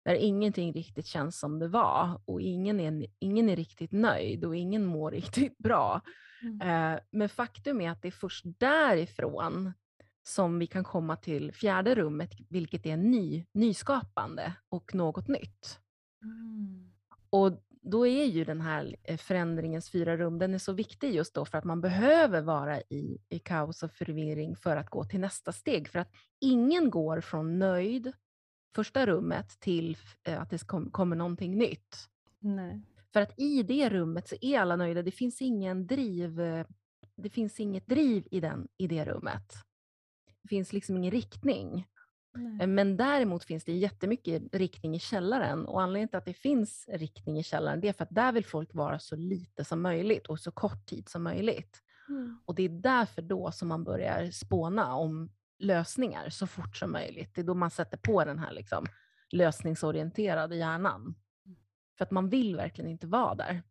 Där ingenting riktigt känns som det var och ingen är, ingen är riktigt nöjd och ingen mår riktigt bra. Mm. Eh, men faktum är att det är först därifrån som vi kan komma till fjärde rummet, vilket är ny, nyskapande och något nytt. Mm. Och då är ju den här eh, förändringens fyra rum, den är så viktig just då för att man behöver vara i, i kaos och förvirring för att gå till nästa steg. För att ingen går från nöjd, första rummet, till eh, att det kom, kommer någonting nytt. Nej. För att i det rummet så är alla nöjda. Det finns ingen driv, eh, det finns inget driv i, den, i det rummet. Det finns liksom ingen riktning. Nej. Eh, Men däremot finns det jättemycket riktning i källaren och anledningen till att det finns riktning i källaren det är för att där vill folk vara så lite som möjligt och så kort tid som möjligt. Mm. Och det är därför då som man börjar spåna om lösningar så fort som möjligt. Det är då man sätter på den här liksom lösningsorienterade hjärnan. För att man vill verkligen inte vara där.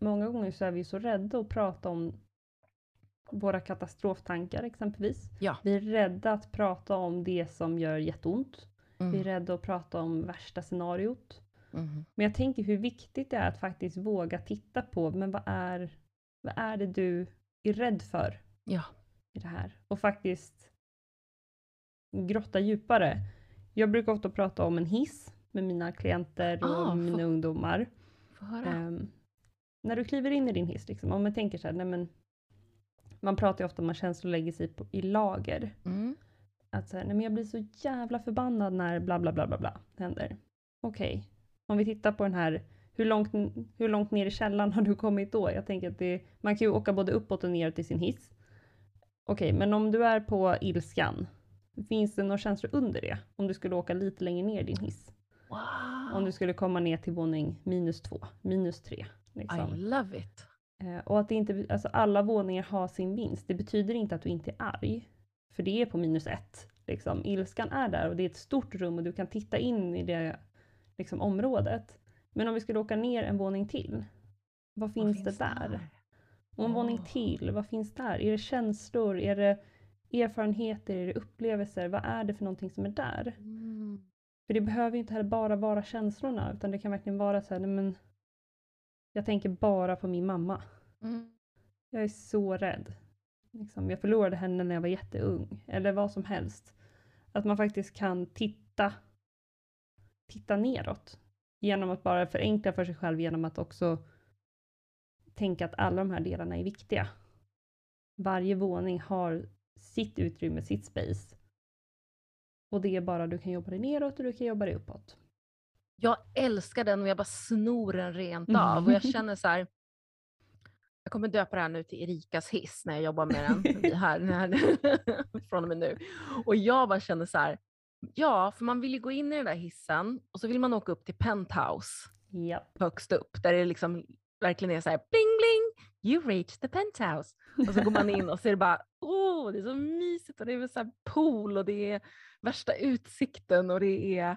Många gånger så är vi så rädda att prata om våra katastroftankar exempelvis. Ja. Vi är rädda att prata om det som gör jätteont. Vi är Mm. rädda att prata om värsta scenariot. Mhm. Men jag tänker hur viktigt det är att faktiskt våga titta på, men vad är, vad är det du är rädd för Ja. i det här? Och faktiskt grotta djupare. Jag brukar ofta prata om en hiss med mina klienter och Ah, mina få- ungdomar. Få höra. Ehm, när du kliver in i din hiss, liksom, om man tänker så här, nej men, man pratar ju ofta om att känslor lägger sig på, i lager. Mm. Att så här, nej men jag blir så jävla förbannad när bla bla bla bla bla händer. Okej, om vi tittar på den här, hur långt, hur långt ner i källaren har du kommit då? Jag tänker att det, man kan ju åka både uppåt och neråt i sin hiss. Okej, men om du är på ilskan, finns det några känslor under det? Om du skulle åka lite längre ner i din hiss? Wow. Om du skulle komma ner till våning minus två, minus tre. Liksom. I love it. Eh, Och att inte, alltså alla våningar har sin vinst. Det betyder inte att du inte är arg. För det är på minus ett. Liksom. Ilskan är där och det är ett stort rum och du kan titta in i det liksom, området. Men om vi skulle åka ner en våning till, vad finns, Vad det där? Och en Åh. våning till, vad finns där? Är det känslor? Är det erfarenheter? Är det upplevelser? Vad är det för någonting som är där? Mm. För det behöver inte heller bara vara känslorna utan det kan verkligen vara så här, men jag tänker bara på min mamma. Mm. Jag är så rädd. Liksom, jag förlorade henne när jag var jätteung. Eller vad som helst. Att man faktiskt kan titta, titta neråt. Genom att bara förenkla för sig själv genom att också tänka att alla de här delarna är viktiga. Varje våning har sitt utrymme, sitt space. Och det är bara du kan jobba dig neråt och du kan jobba dig uppåt. Jag älskar den och jag bara snor den rent av. Och jag känner så här, jag kommer döpa det här nu till Erikas hiss när jag jobbar med den här, här från och med nu. Och jag bara känner så här, ja, för man vill ju gå in i den där hissen och så vill man åka upp till penthouse Ja. högst upp där det liksom verkligen är så här bling bling, you reached the penthouse. Och så går man in och så är det bara, åh, det är så mysigt och det är så här pool och det är värsta utsikten och det är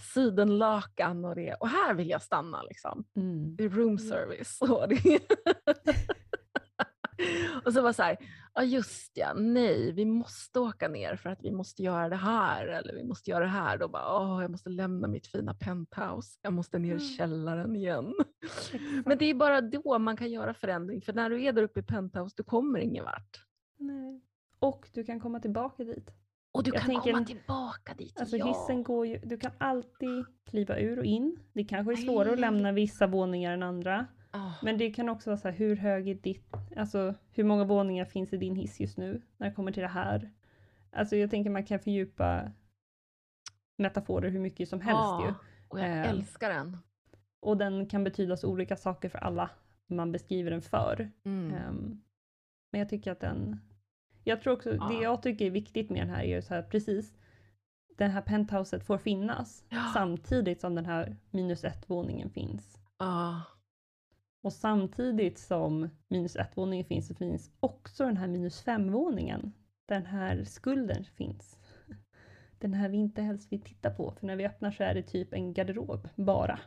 sidenlakan och det och här vill jag stanna liksom. Mm. Det är room service. Och, det och så var så här, ja just ja, nej, vi måste åka ner för att vi måste göra det här eller vi måste göra det här. Då bara, åh, jag måste lämna mitt fina penthouse. Jag måste ner i Mm. källaren igen. Men det är bara då man kan göra förändring för när du är där uppe i penthouse, du kommer ingen vart. Nej. Och du kan komma tillbaka dit. Och du Jag kan tänker- komma tillbaka dit. Alltså ja. hissen går ju, du kan alltid kliva ur och in. Det kanske är svårare att lämna vissa våningar än andra. Ah. Men det kan också vara så här, hur hög är ditt, alltså hur många våningar finns i din hiss just nu när det kommer till det här? Alltså jag tänker man kan fördjupa metaforer hur mycket som helst Ja, ju. Och jag Eh. älskar den. Och den kan betyda så olika saker för alla man beskriver den för. Mm. Ehm, men jag tycker att den... Jag tror också, Ja. det jag tycker är viktigt med den här är ju så här precis, det här penthouset får finnas Ja. samtidigt som den här minus ett-våningen finns. Ah. Och samtidigt som minus ett-våningen finns så finns också den här minus fem-våningen. Den här skulden finns. Den här vi inte helst vill titta på, för när vi öppnar så är det typ en garderob bara.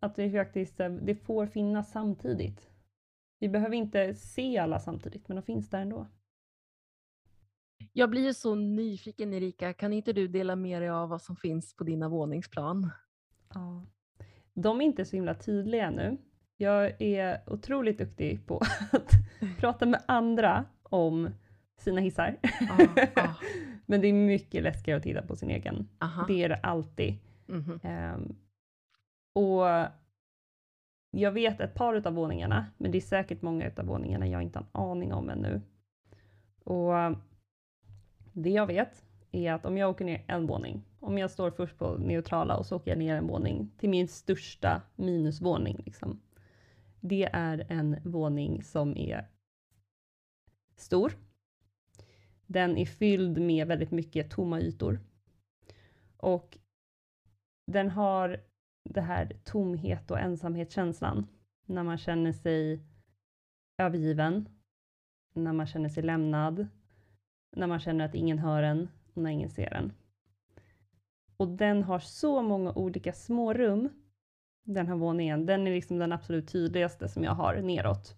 Att det faktiskt, eh, det får finnas samtidigt. Vi behöver inte se alla samtidigt, men de finns där ändå. Jag blir ju så nyfiken Erika, kan inte du dela med dig av vad som finns på dina våningsplan? Ja. De är inte så himla tydliga ännu. Jag är otroligt duktig på att prata med andra om sina hissar. Ah, ah. Men det är mycket läskigare att titta på sin egen. Aha. Det är det alltid. Mhm. Ehm, och jag vet ett par av våningarna, men det är säkert många av våningarna jag inte har en aning om ännu. Och eh, det jag vet är att om jag åker ner en våning, om jag står först på neutrala och så åker jag ner en våning till min största minusvåning. Liksom. Det är en våning som är stor. Den är fylld med väldigt mycket tomma ytor. Och den har det här tomhet och ensamhetskänslan. När man känner sig övergiven. När man känner sig lämnad. När man känner att ingen hör en och när ingen ser en. Och den har så många olika små rum. Den här våningen. Den är liksom den absolut tydligaste som jag har neråt.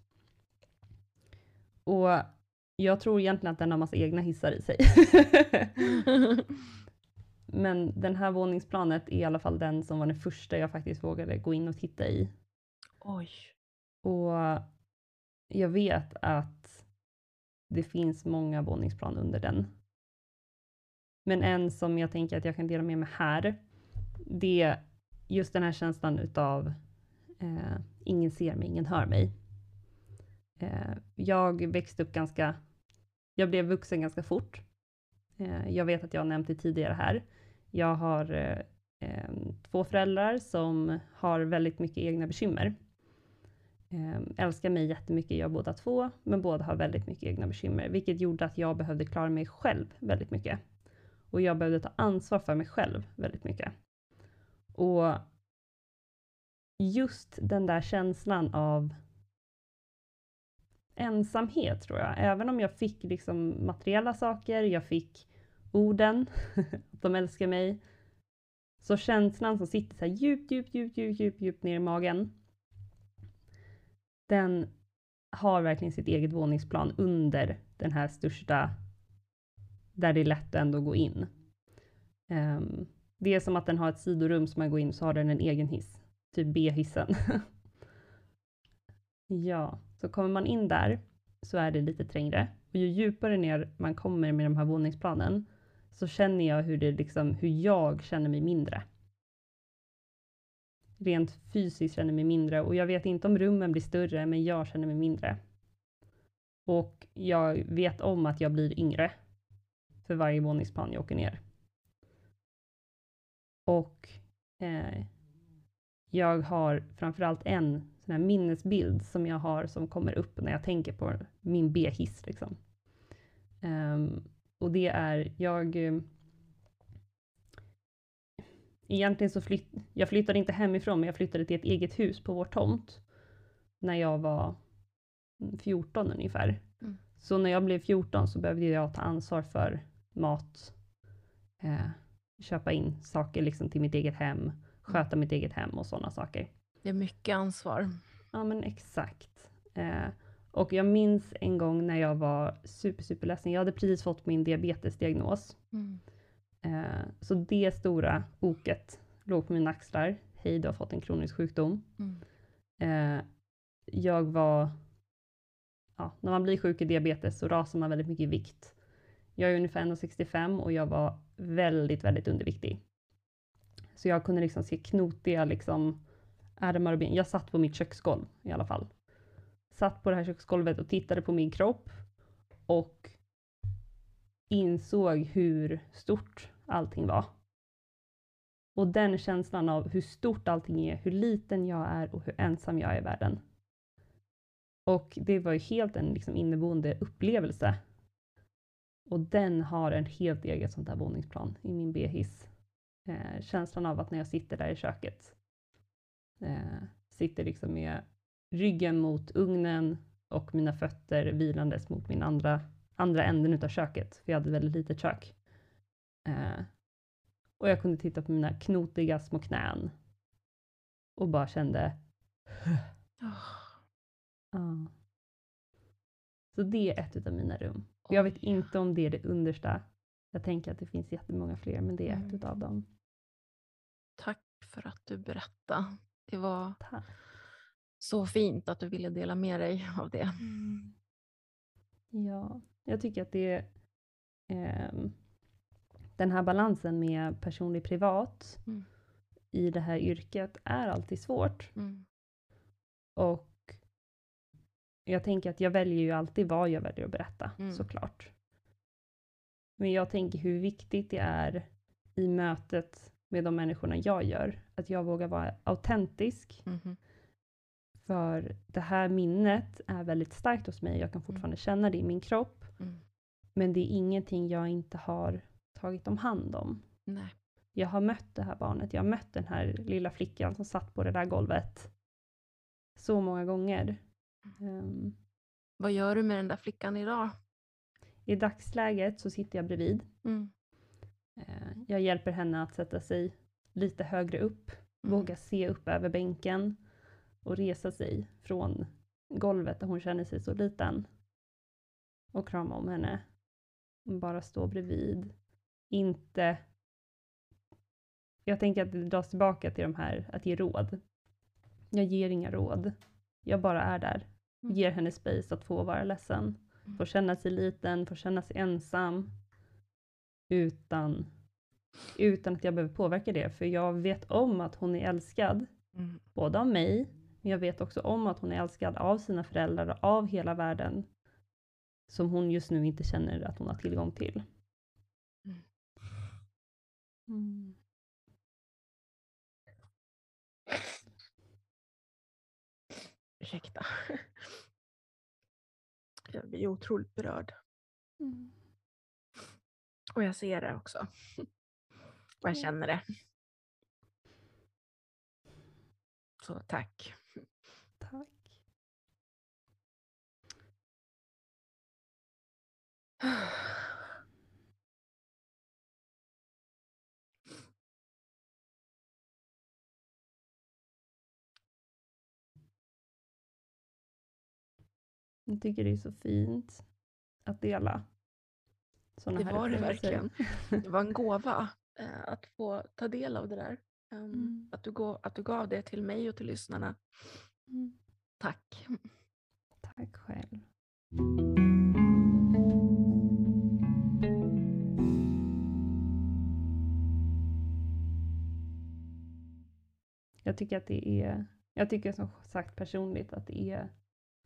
Och jag tror egentligen att den har massa egna hissar i sig. Men den här våningsplanet är i alla fall den som var den första jag faktiskt vågade gå in och titta i. Oj. Och jag vet att det finns många våningsplan under den. Men en som jag tänker att jag kan dela med mig här, det är just den här känslan utav eh, ingen ser mig, ingen hör mig. Eh, jag växte upp ganska, jag blev vuxen ganska fort. Eh, jag vet att jag har nämnt det tidigare här. Jag har eh, två föräldrar som har väldigt mycket egna bekymmer. Eh, älskar mig jättemycket, jag båda två, men båda har väldigt mycket egna bekymmer, vilket gjorde att jag behövde klara mig själv väldigt mycket. Och jag behövde ta ansvar för mig själv väldigt mycket. Och just den där känslan av ensamhet tror jag, även om jag fick liksom materiella saker, jag fick orden, att de älskar mig, så känslan som sitter så här djupt, djupt, djupt, djupt, djupt, djupt ner i magen, den har verkligen sitt eget våningsplan under den här största, där det är lätt att ändå gå in. Um, det är som att den har ett sidorum som man går in så har den en egen hiss, typ B-hissen. ja, så kommer man in där så är det lite trängre och ju djupare ner man kommer med de här våningsplanen så känner jag hur, det liksom, hur jag känner mig mindre. Rent fysiskt känner mig mindre och jag vet inte om rummen blir större men jag känner mig mindre. Och jag vet om att jag blir yngre för varje våningsplan jag åker ner. Och eh, jag har framförallt en sån här minnesbild som jag har som kommer upp när jag tänker på min B-hiss. Liksom. Um, och det är, jag... eh, Egentligen så flytt, jag flyttade inte hemifrån, men jag flyttade till ett eget hus på vår tomt när jag var 14 ungefär. Mm. Så när jag blev 14 så behövde jag ta ansvar för mat, eh, köpa in saker liksom till mitt eget hem, sköta mitt eget hem och sådana saker. Det är mycket ansvar. Ja men exakt. Eh, och jag minns en gång när jag var super, super ledsen. Jag hade precis fått min diabetesdiagnos. Mm. Eh, så det stora oket låg på mina axlar. Hej, du har fått en kronisk sjukdom. Mm. Eh, jag var... Ja, när man blir sjuk i diabetes så rasar man väldigt mycket i vikt. Jag är ungefär 1,65 och jag var väldigt, väldigt underviktig. Så jag kunde liksom se knotiga liksom, armar och ben. Jag satt på mitt köksgolv i alla fall. Satt på det här köksgolvet och tittade på min kropp och insåg hur stort allting var. Och den känslan av hur stort allting är, hur liten jag är och hur ensam jag är i världen. Och det var ju helt en liksom inneboende upplevelse. Och den har en helt eget sånt här våningsplan i min B-hiss. Eh, känslan av att när jag sitter där i köket, eh, sitter liksom med ryggen mot ugnen och mina fötter vilandes mot min andra, andra änden utav köket, för jag hade väldigt litet kök. Eh, och jag kunde titta på mina knotiga små knän och bara kände Ja. Så det är ett av mina rum. Jag vet inte om det är det understa. Jag tänker att det finns jättemånga fler, men det är ett Mm. av dem. Tack för att du berättade. Det var Tack. Så fint att du ville dela med dig av det. Ja, jag tycker att det ehm, den här balansen med personlig privat Mm. i det här yrket är alltid svårt. Mm. Och jag tänker att jag väljer ju alltid vad jag väljer att berätta, Mm. såklart. Men jag tänker hur viktigt det är i mötet med de människorna jag gör, att jag vågar vara autentisk. Mhm. För det här minnet är väldigt starkt hos mig, jag kan fortfarande känna det i min kropp. Mm. Men det är ingenting jag inte har tagit om hand om. Nej. Jag har mött det här barnet, jag har mött den här lilla flickan som satt på det där golvet så många gånger. Ehm, Vad gör du med den där flickan idag? I dagsläget så sitter jag bredvid. Mm. Eh, Jag hjälper henne att sätta sig lite högre upp, Mm. våga se upp över bänken och resa sig från golvet där hon känner sig så liten. Och krama om henne. Bara stå bredvid. Inte... Jag tänker att det dras tillbaka till de här, att ge råd. Jag ger inga råd. Jag bara är där. Mm. Ger henne space att få vara ledsen. Mm. Få känna sig liten, få känna sig ensam. Utan, utan att jag behöver påverka det. För jag vet om att hon är älskad. Mm. Både av mig, men jag vet också om att hon är älskad av sina föräldrar och av hela världen. Som hon just nu inte känner att hon har tillgång till. Mm. Mm. Ursäkta. Jag blir otroligt berörd. Mm. Och jag ser det också. Och jag känner det. Så. Tack. Jag tycker det är så fint att dela såna Det här var det verkligen. Det var en gåva eh, att få ta del av det där. Ehm, Mm. Att, du gå, att du gav det till mig och till lyssnarna. Mm. Tack. Tack själv. Jag tycker att det är, jag tycker som sagt personligt att det är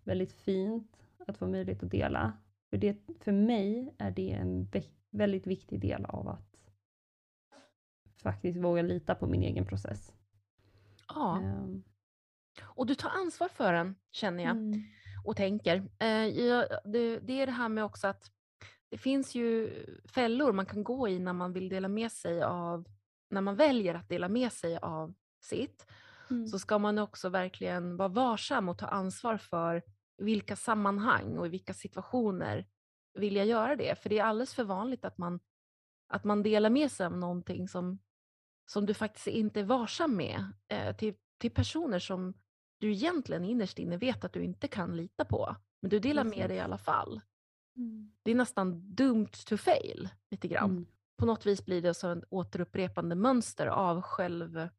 väldigt fint att få möjlighet att dela. För, det, för mig är det en vä- väldigt viktig del av att faktiskt våga lita på min egen process. Ja, Ehm, och du tar ansvar för den känner jag. mm, och tänker. Eh, ja, det, det är det här med också att det finns ju fällor man kan gå i när man vill dela med sig av, när man väljer att dela med sig av sitt, mm, så ska man också verkligen vara varsam och ta ansvar för vilka sammanhang och i vilka situationer vill jag göra det? För det är alldeles för vanligt att man, att man delar med sig av någonting som, som du faktiskt inte är varsam med eh, till, till personer som du egentligen innerst inne vet att du inte kan lita på. Men du delar med dig i alla fall. mm, Det är nästan doomed to fail lite grann. mm. På något vis blir det så ett återupprepande mönster av själv...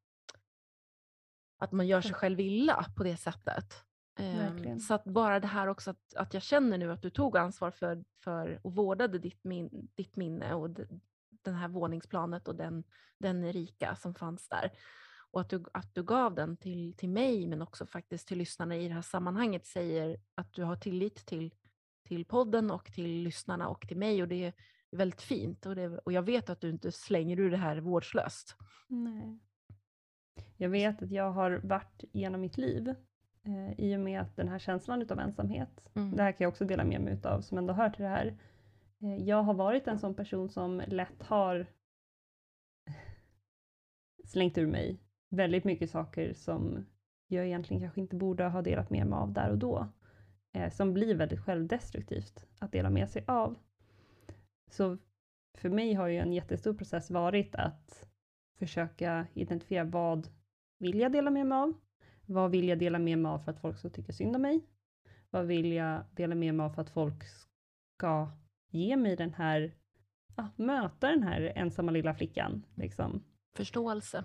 Att man gör sig själv illa på det sättet. Verkligen. Så att bara det här också att, att jag känner nu att du tog ansvar för, för och vårdade ditt, min, ditt minne och d- den här våningsplanet och den, den Erika som fanns där. och att du, att du gav den till, till mig, men också faktiskt till lyssnarna i det här sammanhanget, säger att du har tillit till, till podden och till lyssnarna och till mig. Och det är väldigt fint. Och, det, och jag vet att du inte slänger ur det här vårdslöst. Nej. Jag vet att jag har varit genom mitt liv eh, i och med att den här känslan av ensamhet, Mm. det här kan jag också dela med mig av som ändå hör till det här. Eh, jag har varit en sån person som lätt har slängt ur mig väldigt mycket saker som jag egentligen kanske inte borde ha delat med mig av där och då. Eh, som blir väldigt självdestruktivt att dela med sig av. Så för mig har ju en jättestor process varit att försöka identifiera vad vill jag dela med mig av? Vad vill jag dela med mig av för att folk ska tycka synd om mig? Vad vill jag dela med mig av för att folk ska ge mig den här, ja, möta den här ensamma lilla flickan liksom. Förståelse.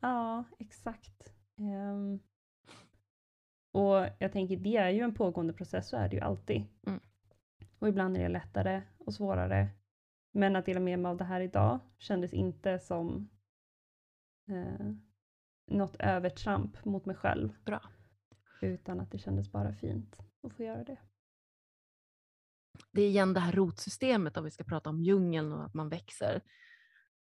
Ja, exakt. Ehm, och jag tänker, det är ju en pågående process, så är det ju alltid. Mm. Och ibland är det lättare och svårare. Men att dela med mig av det här idag kändes inte som eh, något övertramp mot mig själv. Bra. Utan att det kändes bara fint att få göra det. Det är igen det här rotsystemet om vi ska prata om djungeln och att man växer.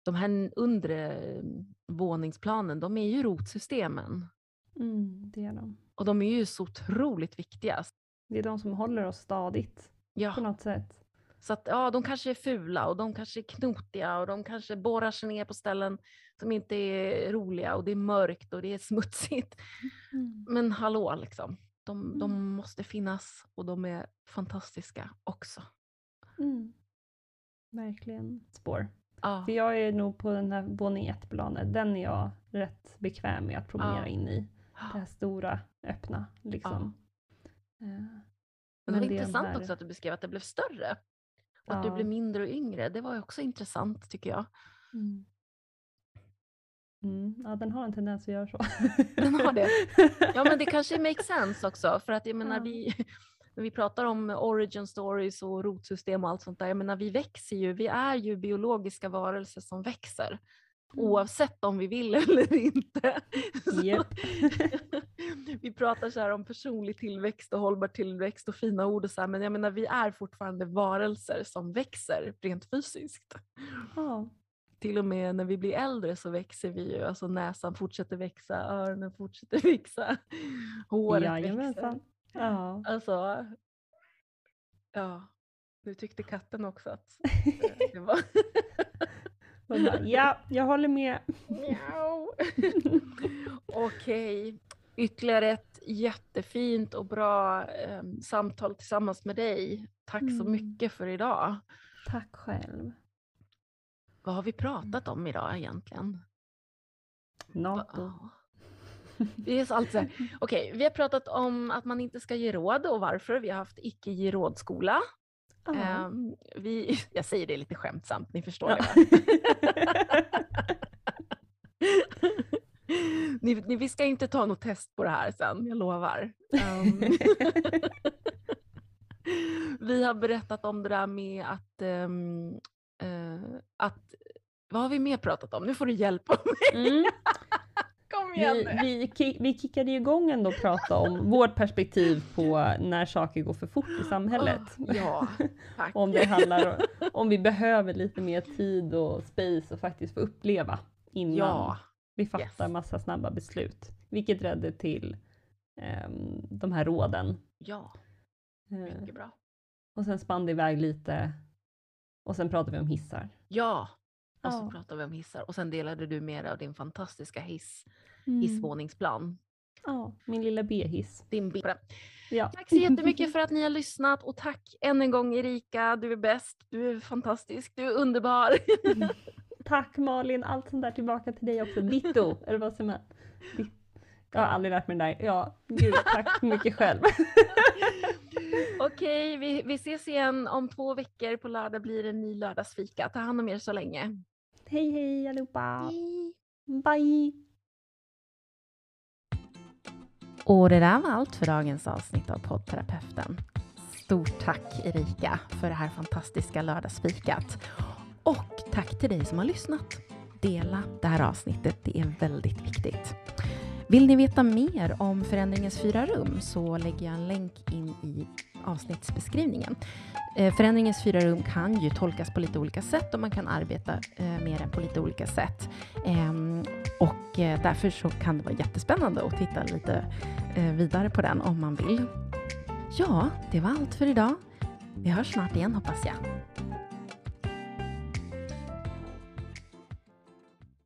De här undre eh, våningsplanen, de är ju rotsystemen. Mm, det är de. Och de är ju så otroligt viktiga. Det är de som håller oss stadigt på Ja, något sätt. Så att ja, de kanske är fula och de kanske är knotiga och de kanske borrar sig ner på ställen som inte är roliga och det är mörkt och det är smutsigt. Men hallå liksom, de, de Mm. måste finnas och de är fantastiska också. Mm. Verkligen. Spår. Ja, För jag är nog på den här våning 1-planet, den är jag rätt bekväm med att promenera Ja. in i. Det här stora, öppna liksom. Eh, Men det men det är de intressant här- också att du beskrev att det blev större. Och att du Ja. blev mindre och yngre. Det var ju också intressant tycker jag. Mm. Mm, ja, den har en tendens att göra så. Den har det. Ja men det kanske makes sense också. För att jag menar Ja. vi, när vi pratar om origin stories och rotsystem och allt sånt där. Jag menar vi växer ju. Vi är ju biologiska varelser som växer. Mm. Oavsett om vi vill eller inte. Japp. vi pratar så här om personlig tillväxt och hållbar tillväxt och fina ord och så här, men jag menar vi är fortfarande varelser som växer rent fysiskt. Ja. Till och med när vi blir äldre så växer vi ju, alltså näsan fortsätter växa, öronen fortsätter växa, håret växer. Jajamensan. Ja. Alltså, ja, nu tyckte katten också att eh, det var Och bara, ja, jag håller med. Okej, ytterligare ett jättefint och bra eh, samtal tillsammans med dig. Tack så Mm. mycket för idag. Tack själv. Vad har vi pratat om idag egentligen? Nato. Ja. Det är så alltid så här, okej, vi har pratat om att man inte ska ge råd och varför. Vi har haft icke ge råd-skola. Ja. Ehm, vi, jag säger det lite skämtsamt, ni förstår Ja. det ni, ni, vi ska inte ta något test på det här sen, jag lovar. Ehm, vi har berättat om det där med att, ehm, eh, att vad har vi mer pratat om? Nu får du hjälpa mig. Mm. Kom igen Vi, nu. vi, ki- vi kickade ju igång ändå och prata om vårt perspektiv på när saker går för fort i samhället. Åh, ja, tack. Om det handlar om, om vi behöver lite mer tid och space och faktiskt få uppleva innan Ja, vi fattar yes. massa snabba beslut. Vilket ledde till ehm, de här råden. ja, Eh, mycket bra. och sen spann det iväg lite och sen pratade vi om hissar. Ja, och så pratade vi om hissar och sen delade du med dig av din fantastiska hiss, Mm. hissvåningsplan. Ja, min lilla B-hiss. Din det. Ja. Tack så jättemycket för att ni har lyssnat och tack än en gång Erika, du är bäst, du är fantastisk, du är underbar. Tack Malin, allt sånt där tillbaka till dig också. Ditto, eller vad säger man? Jag har aldrig lärt mig det där. Ja, gud, tack så mycket själv. Okej, vi, vi ses igen om två veckor. På lördag blir det en ny lördagsfika. Ta hand om er så länge. Hej hej allihopa. Hej. Bye. Och det där var allt för dagens avsnitt av poddterapeuten. Stort tack Erika för det här fantastiska lördagsfikat. Och tack till dig som har lyssnat. dela det här avsnittet. Det är väldigt viktigt. Vill ni veta mer om förändringens fyra rum så lägger jag en länk in i avsnittsbeskrivningen. Eh, förändringens fyra rum kan ju tolkas på lite olika sätt och man kan arbeta eh, med den på lite olika sätt. Ehm, och eh, därför så kan det vara jättespännande att titta lite vidare på den om man vill. Ja, det var allt för idag. Vi hörs snart igen hoppas jag.